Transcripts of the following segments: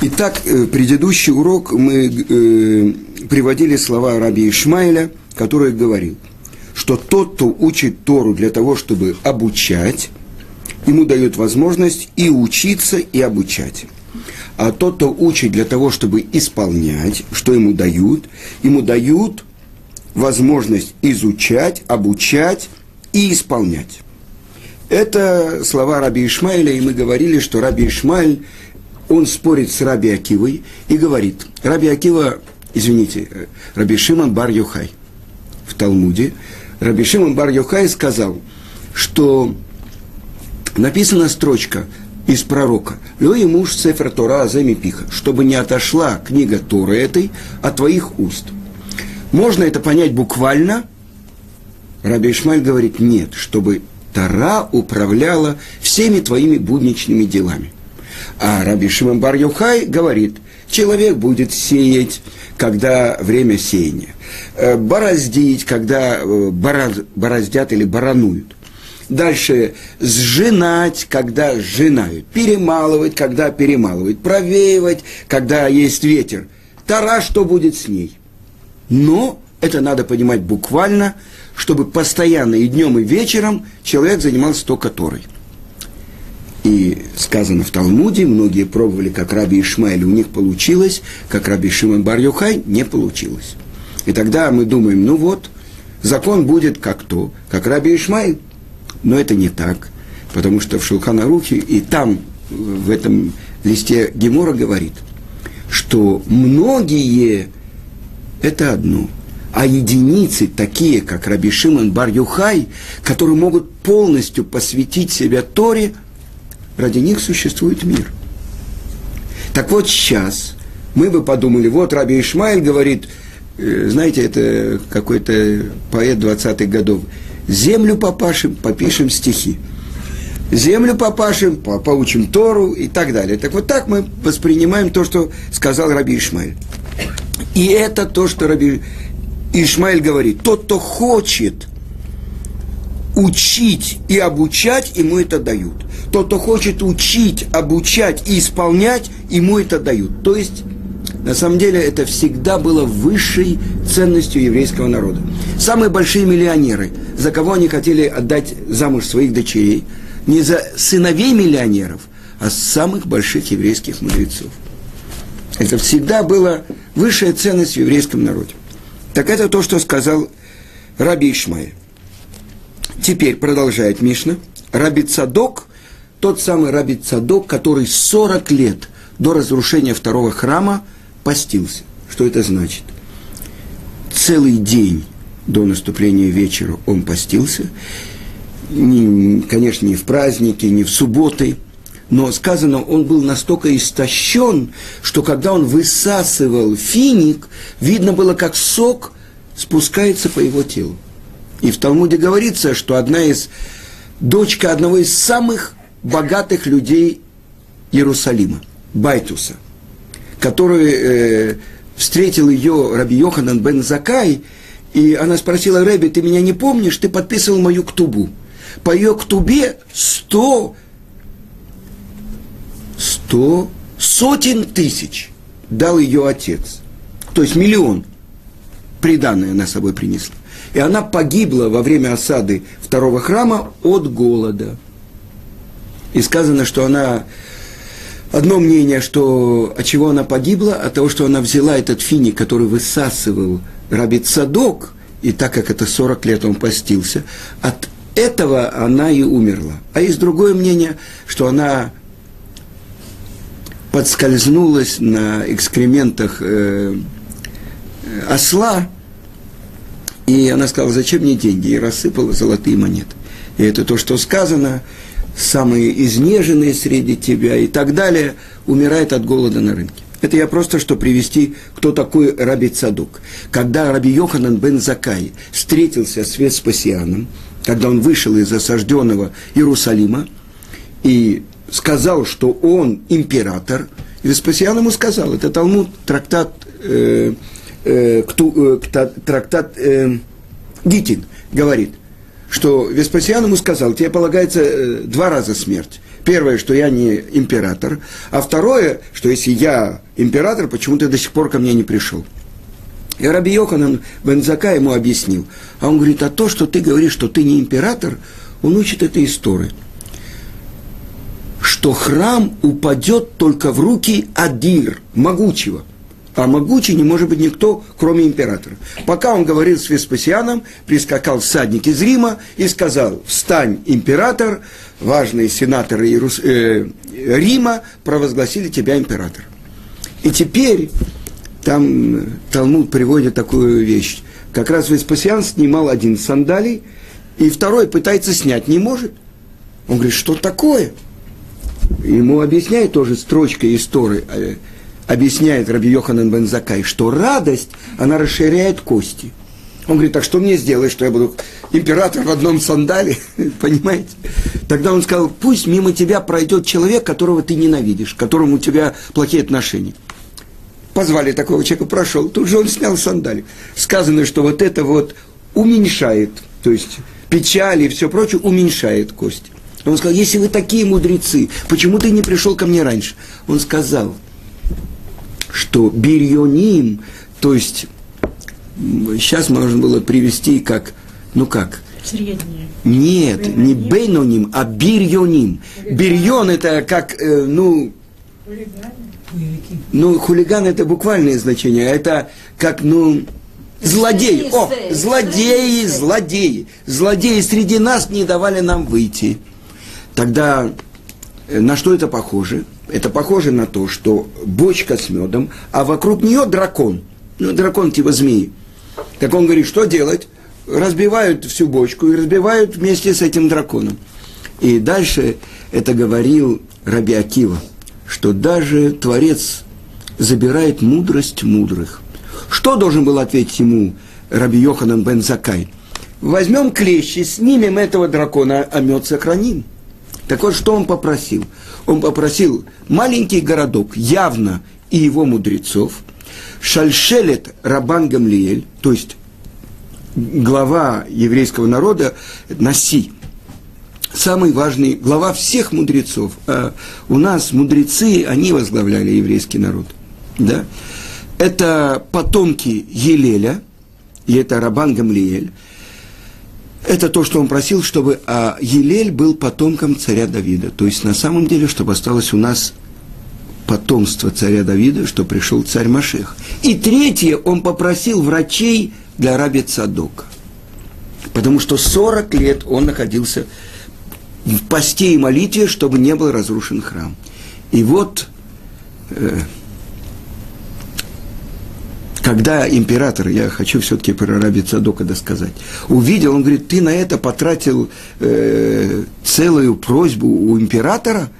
Итак, э, предыдущий урок мы э, приводили слова раби Ишмаэля, который говорил, что тот, кто учит Тору для того, чтобы обучать, ему дают возможность и учиться, и обучать. А тот, кто учит для того, чтобы исполнять, что ему дают, ему дают возможность изучать, обучать и исполнять. Это слова Раби Ишмаэля, и мы говорили, что Раби Ишмаэль, он спорит с Раби Акивой и говорит, Раби Акива, извините, Раби Шимон Бар Йохай в Талмуде, Раби Шимон Бар Йохай сказал, что написана строчка из пророка «Лёй муж Сефер Тора Аземи Пиха», чтобы не отошла книга Торы этой от твоих уст. Можно это понять буквально? Раби Ишмаль говорит, нет, чтобы Тара управляла всеми твоими будничными делами. А Раби Шимон Бар Йохай говорит, человек будет сеять, когда время сеяния, э, бороздить, когда э, бороздят или барануют. Дальше сжинать, когда сжинают, перемалывать, когда перемалывают, провеивать, когда есть ветер. Тара, что будет с ней? Но это надо понимать буквально – чтобы постоянно и днем, и вечером человек занимался только Торой. И сказано в Талмуде, многие пробовали, как Раби Ишмаэль, у них получилось, как Раби Шимон бар не получилось. И тогда мы думаем, ну вот, закон будет как то, как Раби Ишмаэль. Но это не так, потому что в Шулханарухе и там, в этом листе Гемора говорит, что многие – это одно – а единицы, такие как Раби Шимон бар которые могут полностью посвятить себя Торе, ради них существует мир. Так вот сейчас мы бы подумали, вот Раби Ишмаэль говорит, э, знаете, это какой-то поэт 20-х годов, землю попашем, попишем стихи. Землю попашем, поучим Тору и так далее. Так вот так мы воспринимаем то, что сказал Раби Ишмаэль. И это то, что Раби Ишмаэль говорит, тот, кто хочет учить и обучать, ему это дают. Тот, кто хочет учить, обучать и исполнять, ему это дают. То есть, на самом деле, это всегда было высшей ценностью еврейского народа. Самые большие миллионеры, за кого они хотели отдать замуж своих дочерей, не за сыновей миллионеров, а самых больших еврейских мудрецов. Это всегда была высшая ценность в еврейском народе. Так это то, что сказал Раби Ишмаэль. Теперь продолжает Мишна. Раби Цадок, тот самый Раби Цадок, который 40 лет до разрушения второго храма постился. Что это значит? Целый день до наступления вечера он постился. Не, конечно, не в праздники, не в субботы – но сказано, он был настолько истощен, что когда он высасывал финик, видно было, как сок спускается по его телу. И в Талмуде говорится, что одна из, дочка одного из самых богатых людей Иерусалима, Байтуса, который э, встретил ее Раби Йоханан бен Закай, и она спросила, Рэби, ты меня не помнишь, ты подписывал мою ктубу. По ее ктубе сто сто сотен тысяч дал ее отец. То есть миллион приданное она собой принесла. И она погибла во время осады второго храма от голода. И сказано, что она... Одно мнение, что от чего она погибла, от того, что она взяла этот финик, который высасывал Рабит Садок, и так как это 40 лет он постился, от этого она и умерла. А есть другое мнение, что она подскользнулась на экскрементах э, осла, и она сказала, зачем мне деньги, и рассыпала золотые монеты. И это то, что сказано, самые изнеженные среди тебя и так далее, умирает от голода на рынке. Это я просто, что привести, кто такой Раби Цадук. Когда Раби Йоханан бен Закай встретился с Веспасианом, когда он вышел из осажденного Иерусалима, и сказал, что он император, Веспасиан ему сказал, это Талмуд, трактат, э, э, э, трактат э, Гитин, говорит, что Веспасиан ему сказал, тебе полагается э, два раза смерть. Первое, что я не император. А второе, что если я император, почему ты до сих пор ко мне не пришел? И Раби Йоханан Бензака ему объяснил. А он говорит, а то, что ты говоришь, что ты не император, он учит этой истории. Что храм упадет только в руки Адир, могучего – а могучий не может быть никто, кроме императора. Пока он говорил с Веспасианом, прискакал всадник из Рима и сказал, встань, император, важные сенаторы Иерус... э, Рима провозгласили тебя император. И теперь там Талмуд приводит такую вещь. Как раз Веспасиан снимал один сандалий, и второй пытается снять, не может. Он говорит, что такое? Ему объясняет тоже строчка истории э, объясняет Раби Йоханан бен Закай, что радость, она расширяет кости. Он говорит, так что мне сделать, что я буду император в одном сандале? Понимаете? Тогда он сказал, пусть мимо тебя пройдет человек, которого ты ненавидишь, которому у тебя плохие отношения. Позвали такого человека, прошел. Тут же он снял сандали. Сказано, что вот это вот уменьшает, то есть печаль и все прочее уменьшает кости. Он сказал, если вы такие мудрецы, почему ты не пришел ко мне раньше? Он сказал – что бирьоним, то есть сейчас можно было привести как, ну как? Среднее. Нет, Бирьоним. не бейноним, а бирьоним. Бирьон это как, э, ну, ну, хулиган это буквальное значение, а это как, ну, злодей. О, злодеи, злодеи. Злодеи среди нас не давали нам выйти. Тогда э, на что это похоже? Это похоже на то, что бочка с медом, а вокруг нее дракон. Ну, дракон типа змеи. Так он говорит, что делать? Разбивают всю бочку и разбивают вместе с этим драконом. И дальше это говорил Раби Акива, что даже Творец забирает мудрость мудрых. Что должен был ответить ему Раби Йоханан бен Закай? Возьмем клещи, снимем этого дракона, а мед сохраним. Так вот, что он попросил? Он попросил маленький городок, явно и его мудрецов, Шальшелет Рабан Гамлиэль, то есть глава еврейского народа, Наси, самый важный, глава всех мудрецов. А у нас мудрецы, они возглавляли еврейский народ. Да? Это потомки Елеля, и это Рабан Гамлиэль. Это то, что он просил, чтобы а, Елель был потомком царя Давида. То есть на самом деле, чтобы осталось у нас потомство царя Давида, что пришел царь Машех. И третье, он попросил врачей для раби Цадока. Потому что 40 лет он находился в посте и молитве, чтобы не был разрушен храм. И вот э, когда император, я хочу все-таки про Раби Цадока досказать, увидел, он говорит, ты на это потратил э, целую просьбу у императора,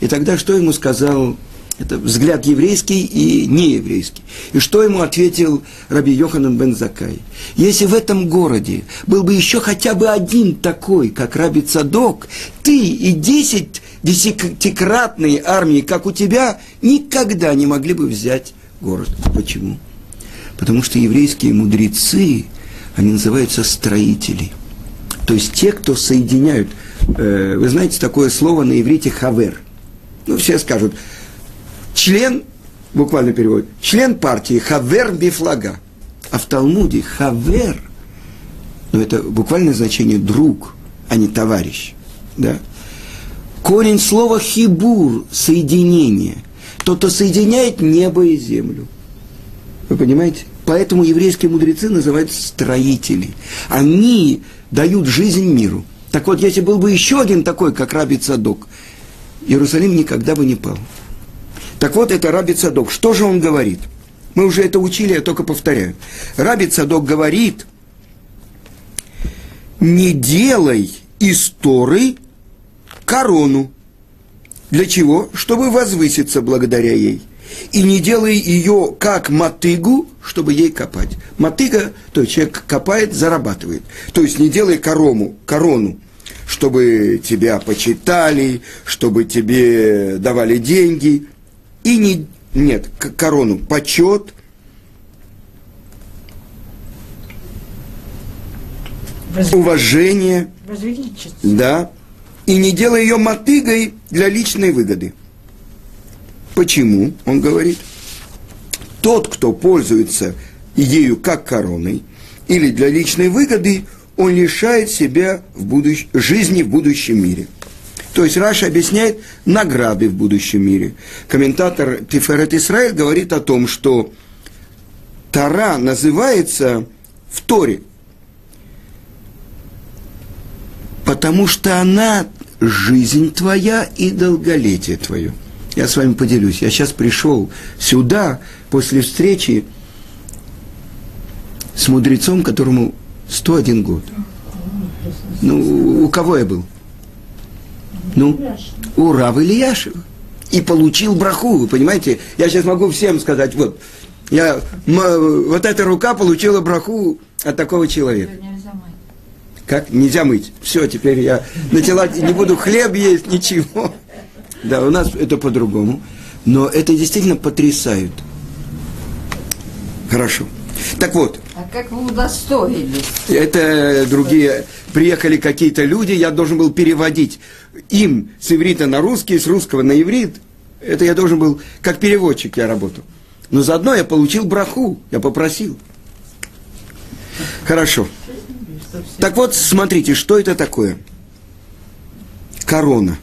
и тогда что ему сказал это взгляд еврейский и нееврейский. И что ему ответил Раби Йоханан бен Закай? Если в этом городе был бы еще хотя бы один такой, как Раби Цадок, ты и десять десятикратные армии, как у тебя, никогда не могли бы взять город. Почему? Потому что еврейские мудрецы, они называются строители. То есть те, кто соединяют. Э, вы знаете такое слово на иврите хавер. Ну, все скажут, член, буквально перевод, член партии хавер бифлага. А в Талмуде хавер, ну это буквальное значение друг, а не товарищ. Да? Корень слова хибур – соединение. Тот, кто соединяет небо и землю. Вы понимаете? Поэтому еврейские мудрецы называются строители. Они дают жизнь миру. Так вот, если был бы еще один такой, как Раби Цадок, Иерусалим никогда бы не пал. Так вот, это Раби Цадок. Что же он говорит? Мы уже это учили, я только повторяю. Раби Цадок говорит, не делай из Торы корону. Для чего? Чтобы возвыситься благодаря ей – и не делай ее как мотыгу, чтобы ей копать. Мотыга, то есть человек копает, зарабатывает. То есть не делай корому, корону, чтобы тебя почитали, чтобы тебе давали деньги. И не, нет, корону, почет, уважение, да, и не делай ее мотыгой для личной выгоды. Почему? Он говорит, тот, кто пользуется ею как короной или для личной выгоды, он лишает себя в будущ... жизни в будущем мире. То есть Раша объясняет награды в будущем мире. Комментатор Тиферет Исраиль говорит о том, что Тара называется в Торе, потому что она жизнь твоя и долголетие твое. Я с вами поделюсь. Я сейчас пришел сюда после встречи с мудрецом, которому 101 год. Ну, у кого я был? Ну, у Равы Ильяшева. И получил браху, вы понимаете? Я сейчас могу всем сказать, вот, я, вот эта рука получила браху от такого человека. Как? Нельзя мыть. Все, теперь я начала, не буду хлеб есть, ничего. Да, у нас это по-другому. Но это действительно потрясает. Хорошо. Так вот. А как вы удостоились? Это другие. Приехали какие-то люди, я должен был переводить им с иврита на русский, с русского на иврит. Это я должен был, как переводчик я работал. Но заодно я получил браху, я попросил. Хорошо. Так вот, смотрите, что это такое? Корона.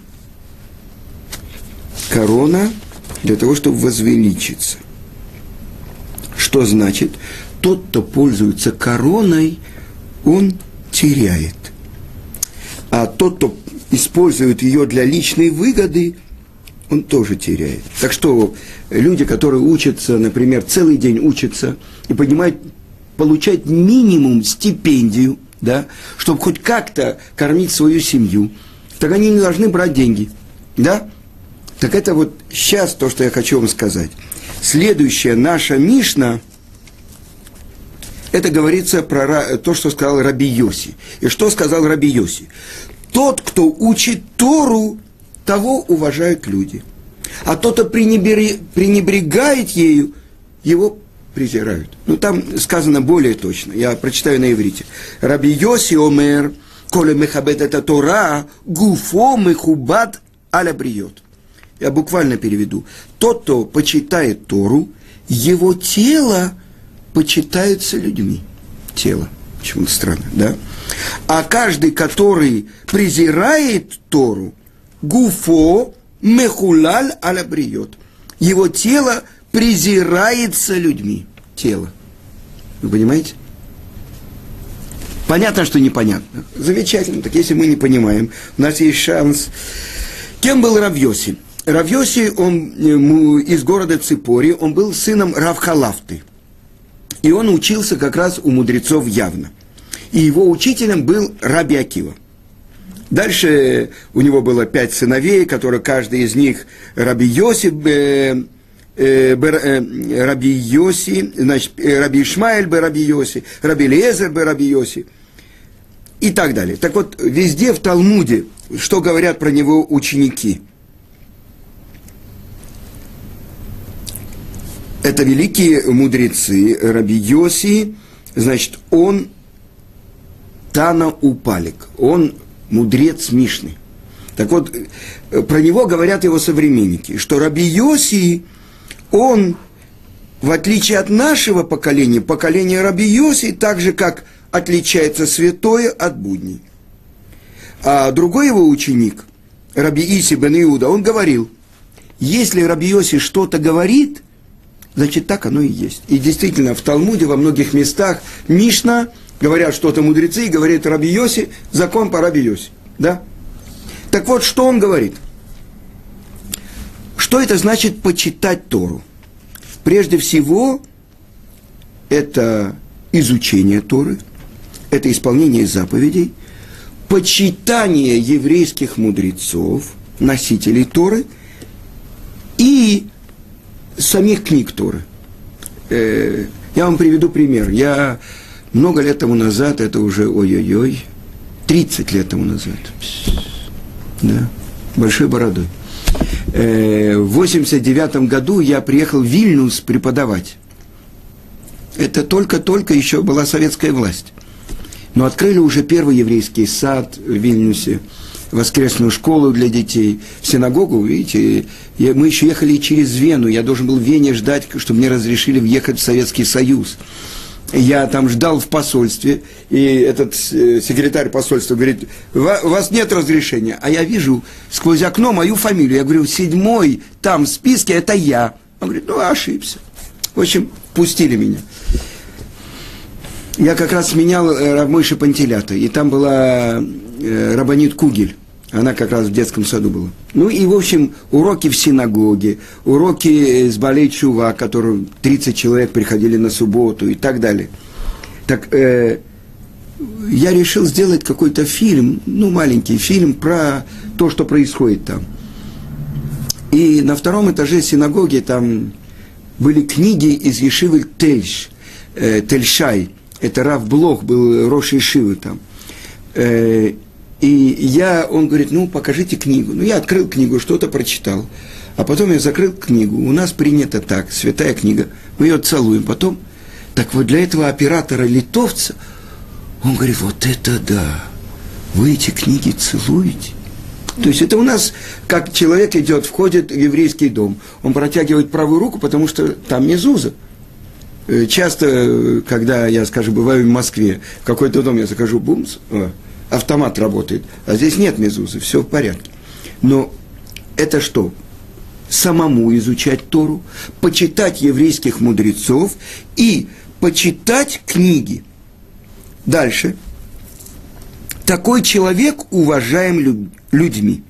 Корона для того, чтобы возвеличиться. Что значит? Тот, кто пользуется короной, он теряет. А тот, кто использует ее для личной выгоды, он тоже теряет. Так что люди, которые учатся, например, целый день учатся и понимают, получать минимум стипендию, да, чтобы хоть как-то кормить свою семью, так они не должны брать деньги, да? Так это вот сейчас то, что я хочу вам сказать. Следующая наша Мишна, это говорится про то, что сказал Раби Йоси. И что сказал Раби Йоси? Тот, кто учит Тору, того уважают люди. А тот, кто пренебрегает ею, его презирают. Ну, там сказано более точно. Я прочитаю на иврите. Раби Йоси омер, коли мехабет это Тора, гуфо мехубат аля бриет. Я буквально переведу. Тот, кто почитает Тору, его тело почитается людьми. Тело. Почему странно, да? А каждый, который презирает Тору, гуфо мехулаль аля бриет. Его тело презирается людьми. Тело. Вы понимаете? Понятно, что непонятно. Замечательно. Так если мы не понимаем, у нас есть шанс. Кем был Равьоси? Равьоси, он из города Ципори, он был сыном Равхалафты. И он учился как раз у мудрецов явно. И его учителем был Раби Акива. Дальше у него было пять сыновей, которые каждый из них Раби Йоси, э, э, э, Раби Йоси, значит, э, Раби Ишмаэль бы Раби Йоси, Раби Лезер бы Раби Йоси и так далее. Так вот, везде в Талмуде, что говорят про него ученики – это великие мудрецы, Раби Йоси, значит, он Тана Упалик, он мудрец Мишны. Так вот, э, про него говорят его современники, что Раби Йоси, он, в отличие от нашего поколения, поколение Раби Йоси, так же, как отличается святое от будней. А другой его ученик, Раби Иси бен Иуда, он говорил, если Раби Йоси что-то говорит, значит, так оно и есть. И действительно, в Талмуде во многих местах Мишна говорят что-то мудрецы, и говорит Раби Йоси, закон по Раби Йоси. Да? Так вот, что он говорит? Что это значит почитать Тору? Прежде всего, это изучение Торы, это исполнение заповедей, почитание еврейских мудрецов, носителей Торы и самих книг Торы. Э, я вам приведу пример. Я много лет тому назад, это уже ой-ой-ой, 30 лет тому назад, да, большой бородой. Э, в 89 году я приехал в Вильнюс преподавать. Это только-только еще была советская власть. Но открыли уже первый еврейский сад в Вильнюсе. Воскресную школу для детей, в синагогу, видите, я, мы еще ехали через Вену, я должен был в Вене ждать, чтобы мне разрешили въехать в Советский Союз. Я там ждал в посольстве, и этот э, секретарь посольства говорит, у вас нет разрешения. А я вижу сквозь окно мою фамилию. Я говорю, седьмой там в списке, это я. Он говорит, ну, ошибся. В общем, пустили меня. Я как раз менял э, Равмойши Пантелята, и там была э, Рабанит Кугель. Она как раз в детском саду была. Ну и, в общем, уроки в синагоге, уроки с Балей Чува, которым 30 человек приходили на субботу и так далее. Так э, я решил сделать какой-то фильм, ну, маленький фильм про то, что происходит там. И на втором этаже синагоги там были книги из Ешивы Тельш, э, Тельшай. Это Рав Блох был Рош Ешивы там. Э, и я, он говорит, ну, покажите книгу. Ну, я открыл книгу, что-то прочитал. А потом я закрыл книгу. У нас принято так, святая книга. Мы ее целуем. Потом, так вот для этого оператора-литовца, он говорит, вот это да, вы эти книги целуете. То есть это у нас, как человек идет, входит в еврейский дом, он протягивает правую руку, потому что там мезуза. Э, часто, когда я, скажем, бываю в Москве, в какой-то дом я закажу бумс, автомат работает, а здесь нет мезузы, все в порядке. Но это что? Самому изучать Тору, почитать еврейских мудрецов и почитать книги. Дальше. Такой человек уважаем людьми.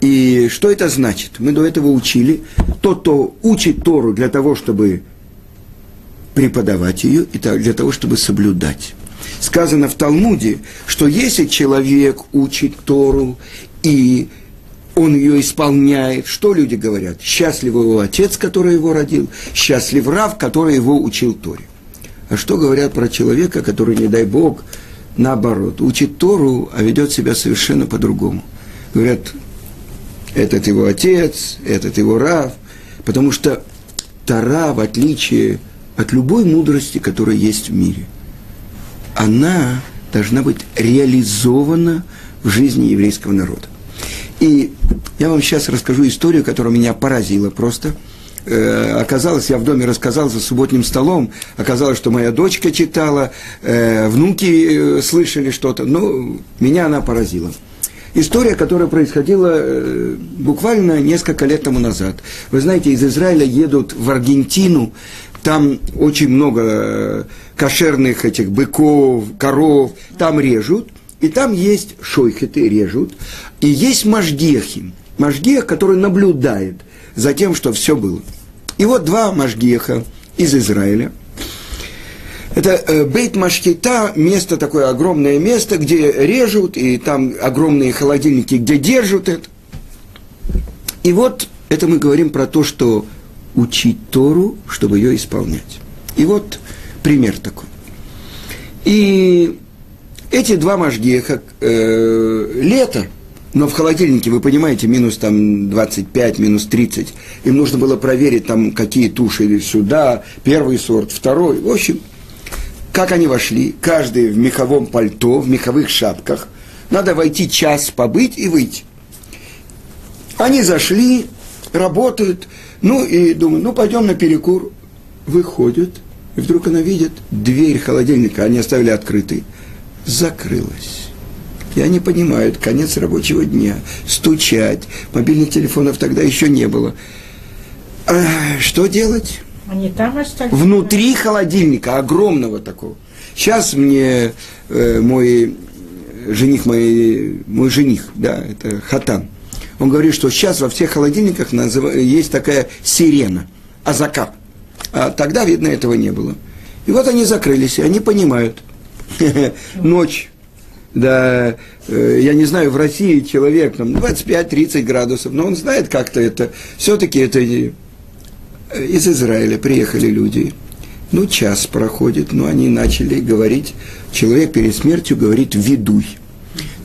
И что это значит? Мы до этого учили. Тот, кто учит Тору для того, чтобы преподавать ее, и для того, чтобы соблюдать сказано в Талмуде, что если человек учит Тору и он ее исполняет, что люди говорят? Счастлив его отец, который его родил, счастлив Рав, который его учил Торе. А что говорят про человека, который, не дай Бог, наоборот, учит Тору, а ведет себя совершенно по-другому? Говорят, этот его отец, этот его Рав, потому что Тора, в отличие от любой мудрости, которая есть в мире – она должна быть реализована в жизни еврейского народа. И я вам сейчас расскажу историю, которая меня поразила просто. Э, оказалось, я в доме рассказал за субботним столом, оказалось, что моя дочка читала, э, внуки э, слышали что-то, но меня она поразила. История, которая происходила э, буквально несколько лет тому назад. Вы знаете, из Израиля едут в Аргентину там очень много э, кошерных этих быков, коров, там режут, и там есть шойхеты, режут, и есть мажгехи, мажгех, который наблюдает за тем, что все было. И вот два мажгеха из Израиля. Это э, Бейт Машкита, место такое огромное место, где режут, и там огромные холодильники, где держат это. И вот это мы говорим про то, что учить Тору, чтобы ее исполнять. И вот пример такой. И эти два мажгеха, э, лето, но в холодильнике, вы понимаете, минус там 25, минус 30. Им нужно было проверить там, какие туши сюда, первый сорт, второй. В общем, как они вошли, каждый в меховом пальто, в меховых шапках. Надо войти час побыть и выйти. Они зашли, работают, ну и думаю, ну пойдем на перекур. Выходят, и вдруг она видит, дверь холодильника, они оставили открытой, закрылась. И они понимают, конец рабочего дня, стучать, мобильных телефонов тогда еще не было. А, что делать? Они там остались? Внутри холодильника, огромного такого. Сейчас мне э, мой жених, мой, мой жених, да, это Хатан – он говорит, что сейчас во всех холодильниках есть такая сирена, азакап. А тогда, видно, этого не было. И вот они закрылись, и они понимают. Ночь. Да, э, я не знаю, в России человек там 25-30 градусов, но он знает как-то это. Все-таки это из Израиля приехали люди. Ну, час проходит, но они начали говорить, человек перед смертью говорит «ведуй».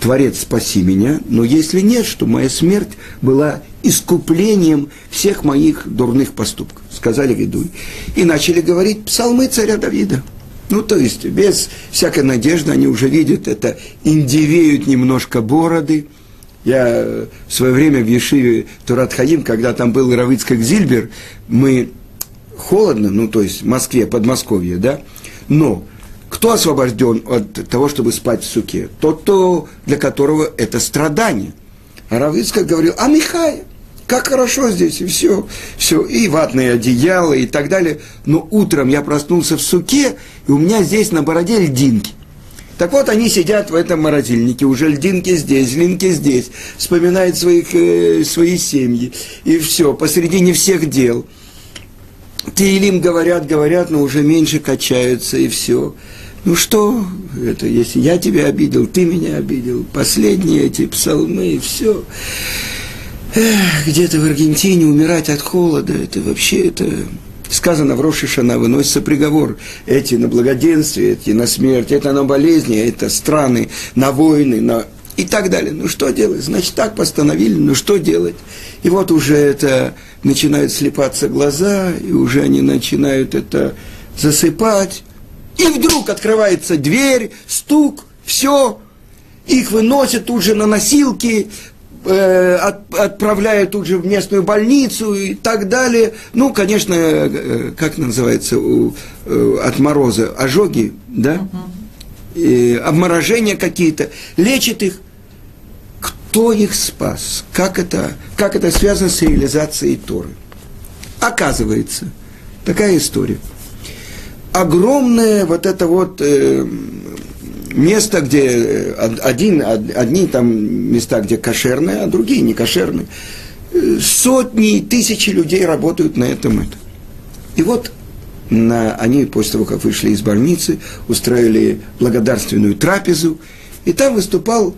Творец, спаси меня, но если нет, что моя смерть была искуплением всех моих дурных поступков, сказали Ведуй. И начали говорить псалмы царя Давида. Ну, то есть, без всякой надежды они уже видят это, индивеют немножко бороды, Я в свое время в Ешиве Турат Хаим, когда там был Равицкак Зильбер, мы холодно, ну, то есть в Москве, Подмосковье, да, но кто освобожден от того, чтобы спать в суке? Тот, кто, для которого это страдание. А Равицкак говорил, а Михай, как хорошо здесь, и все, все, и ватные одеяла, и так далее. Но утром я проснулся в суке, и у меня здесь на бороде льдинки. Так вот, они сидят в этом морозильнике, уже льдинки здесь, льдинки здесь, вспоминают своих, э, свои семьи, и все, посредине всех дел. Тейлим говорят, говорят, но уже меньше качаются, и все. Ну что это, если я тебя обидел, ты меня обидел, последние эти псалмы, все. где-то в Аргентине умирать от холода, это вообще, это сказано в Рошишана, выносится приговор. Эти на благоденствие, эти на смерть, это на болезни, это страны, на войны, на и так далее. Ну что делать? Значит, так постановили, ну что делать? И вот уже это начинают слепаться глаза, и уже они начинают это засыпать. И вдруг открывается дверь, стук, все, их выносят тут же на носилки, э, от, отправляют тут же в местную больницу и так далее. Ну, конечно, э, как называется у, э, от мороза, ожоги, да? И обморожения какие-то, лечат их. Кто их спас? Как это, как это связано с реализацией Торы? Оказывается, такая история. Огромное вот это вот э, место, где э, один, одни там места, где кошерные, а другие не кошерные. Э, сотни, тысячи людей работают на этом. Это. И вот на, они после того, как вышли из больницы, устроили благодарственную трапезу, и там выступал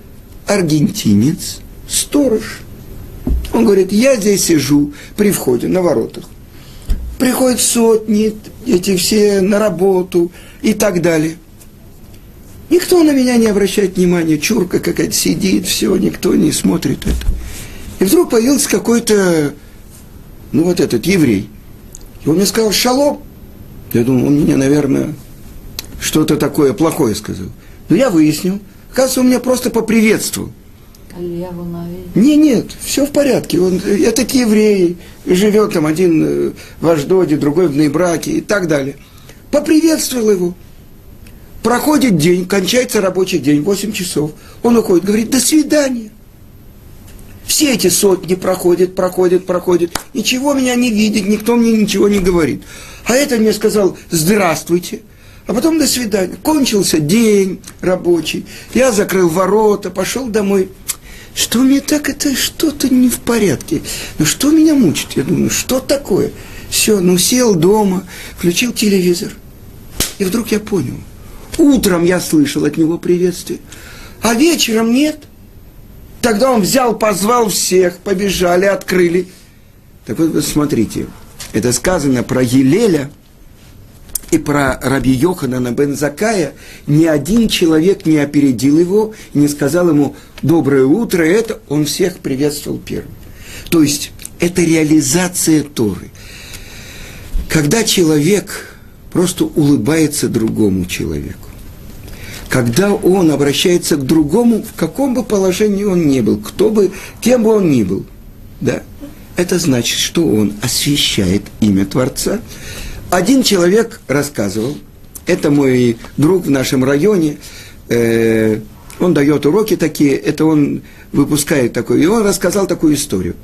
аргентинец, сторож. Он говорит, я здесь сижу при входе на воротах. Приходят сотни, эти все на работу и так далее. Никто на меня не обращает внимания, чурка какая-то сидит, все, никто не смотрит это. И вдруг появился какой-то, ну вот этот еврей. И он мне сказал «шалом». Я думал, он мне, наверное, что-то такое плохое сказал. Но я выяснил, кажется, он меня просто поприветствовал. Не, нет, все в порядке. Он, этот еврей, живет там один э, в Аждоде, другой в Нейбраке и так далее. Поприветствовал его. Проходит день, кончается рабочий день, 8 часов. Он уходит, говорит, до свидания. Все эти сотни проходят, проходят, проходят. Ничего меня не видит, никто мне ничего не говорит. А это мне сказал «здравствуйте», а потом «до свидания». Кончился день рабочий, я закрыл ворота, пошел домой. Что мне так это что-то не в порядке? Ну что меня мучит? Я думаю, что такое? Все, ну сел дома, включил телевизор. И вдруг я понял – Утром я слышал от него приветствие, а вечером нет. Тогда он взял, позвал всех, побежали, открыли. Так вот, смотрите, это сказано про Елеля и про Раби Йоханана бен Закая. Ни один человек не опередил его, не сказал ему «доброе утро», это он всех приветствовал первым. То есть, это реализация Торы. Когда человек просто улыбается другому человеку. Когда он обращается к другому, в каком бы положении он ни был, кто бы, кем бы он ни был, да, это значит, что он освещает имя Творца. Один человек рассказывал, это мой друг в нашем районе, э, он дает уроки такие, это он выпускает такой, и он рассказал такую историю.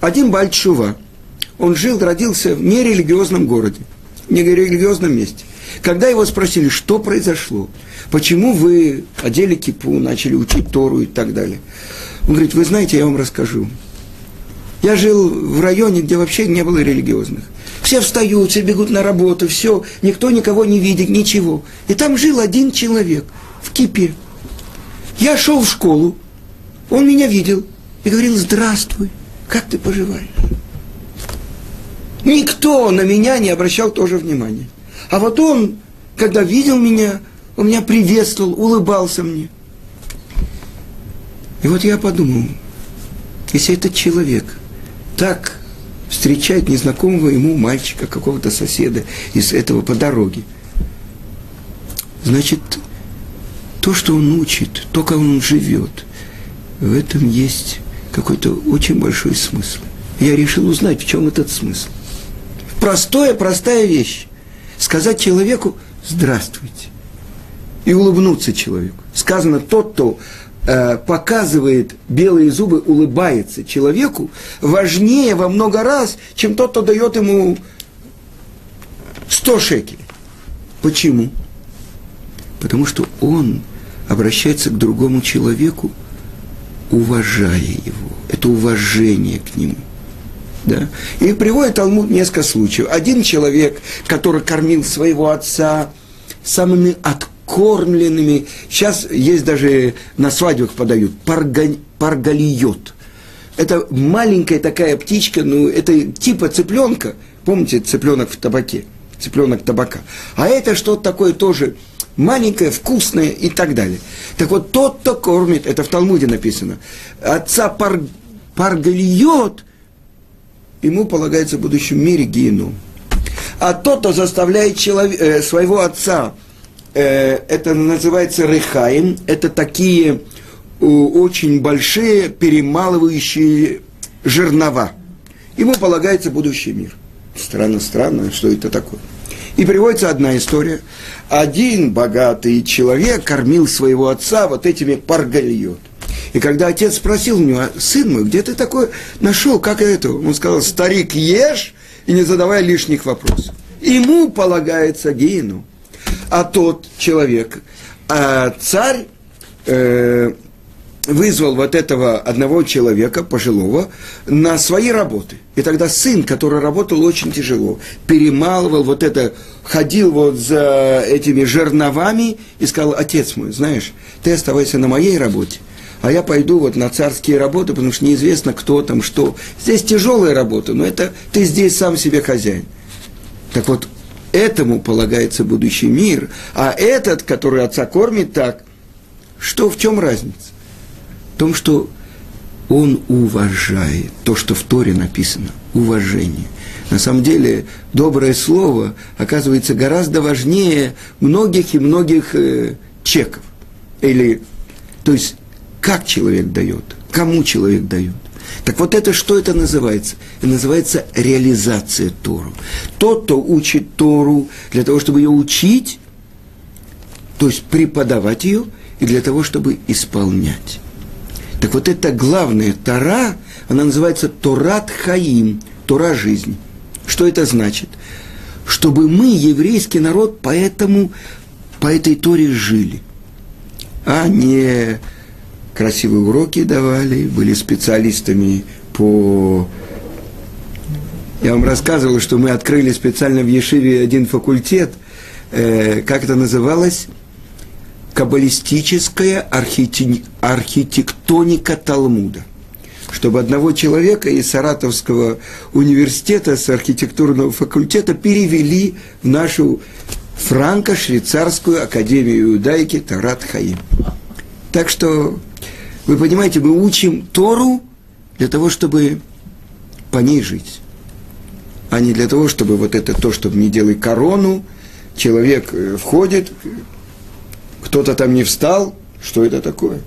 Один Бальчува, он жил, родился в нерелигиозном городе – нерелигиозном месте. Когда его спросили, что произошло, почему вы одели кипу, начали учить Тору и так далее, он говорит, вы знаете, я вам расскажу. Я жил в районе, где вообще не было религиозных. Все встают, все бегут на работу, все, никто никого не видит, ничего. И там жил один человек в кипе. Я шел в школу, он меня видел и говорил, здравствуй, как ты поживаешь? Никто на меня не обращал тоже внимания. А вот он, когда видел меня, он меня приветствовал, улыбался мне. И вот я подумал, если этот человек так встречает незнакомого ему мальчика, какого-то соседа из этого по дороге, значит, то, что он учит, то, как он живет, в этом есть какой-то очень большой смысл. Я решил узнать, в чем этот смысл. Простая, простая вещь. Сказать человеку «Здравствуйте» и улыбнуться человеку. Сказано, тот, кто показывает белые зубы, улыбается человеку, важнее во много раз, чем тот, кто дает ему 100 шекелей. Почему? Потому что он обращается к другому человеку, уважая его. Это уважение к нему. Да? И приводит Талмуд несколько случаев. Один человек, который кормил своего отца самыми откормленными, сейчас есть даже на свадьбах подают, парга, паргалиот. Это маленькая такая птичка, ну, это типа цыпленка, помните, цыпленок в табаке, цыпленок табака. А это что-то такое тоже маленькое, вкусное и так далее. Так вот, тот, кто кормит, это в Талмуде написано, отца пар, паргалиот, ему полагается в будущем мире гену. А тот, кто заставляет человек, э, своего отца, это называется рехаем, это такие э, очень большие перемалывающие жернова. Ему полагается будущий мир. Странно, странно, что это такое. И приводится одна история. Один богатый человек кормил своего отца вот этими паргальот. И когда отец спросил у него, сын мой, где ты такое нашел, как это? Он сказал, старик, ешь и не задавай лишних вопросов. Ему полагается гену. А тот человек, а царь, э, вызвал вот этого одного человека, пожилого, на свои работы. И тогда сын, который работал очень тяжело, перемалывал вот это, ходил вот за этими жерновами и сказал, отец мой, знаешь, ты оставайся на моей работе, а я пойду вот на царские работы, потому что неизвестно, кто там, что. Здесь тяжелая работа, но это ты здесь сам себе хозяин. Так вот, этому полагается будущий мир, а этот, который отца кормит так, что в чем разница? том, что он уважает то, что в Торе написано, уважение. На самом деле, доброе слово оказывается гораздо важнее многих и многих э, чеков. Или, то есть, как человек дает, кому человек дает. Так вот это что это называется? Это называется реализация Тору. Тот, кто учит Тору для того, чтобы ее учить, то есть преподавать ее, и для того, чтобы исполнять. Так вот эта главная Тора, она называется Торат Хаим, Тора жизни. Что это значит? Чтобы мы, еврейский народ, поэтому по этой Торе жили, а не красивые уроки давали, были специалистами по... Я вам рассказывал, что мы открыли специально в Ешиве один факультет, э, как это называлось? каббалистическая архитектоника Талмуда. Чтобы одного человека из Саратовского университета, с архитектурного факультета перевели в нашу франко-швейцарскую академию иудаики Тарат Хаим. Так что, вы понимаете, мы учим Тору для того, чтобы по ней жить. А не для того, чтобы вот это то, чтобы не делай корону, человек э, входит, кто-то там не встал, что это такое?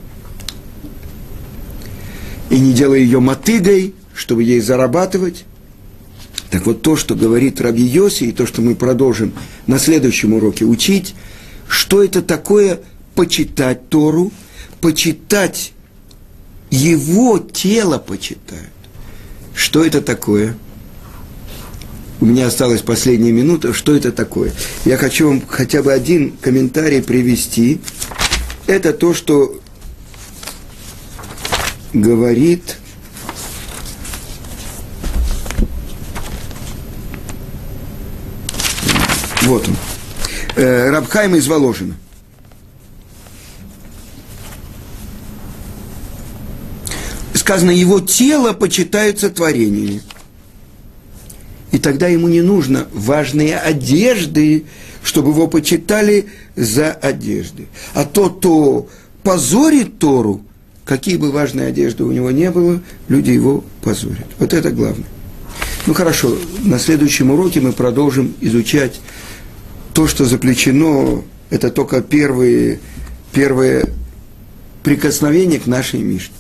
И не делая ее мотыгой, чтобы ей зарабатывать. Так вот то, что говорит Раби Йоси, и то, что мы продолжим на следующем уроке учить, что это такое почитать Тору, почитать его тело почитают. Что это такое? у меня осталась последняя минута, что это такое? Я хочу вам хотя бы один комментарий привести. Это то, что говорит Вот он. Э, Рабхайм из Воложина. Сказано, его тело почитаются творениями и тогда ему не нужно важные одежды, чтобы его почитали за одежды. А тот, кто позорит Тору, какие бы важные одежды у него не было, люди его позорят. Вот это главное. Ну хорошо, на следующем уроке мы продолжим изучать то, что заключено, это только первые, первые прикосновения к нашей Мишне.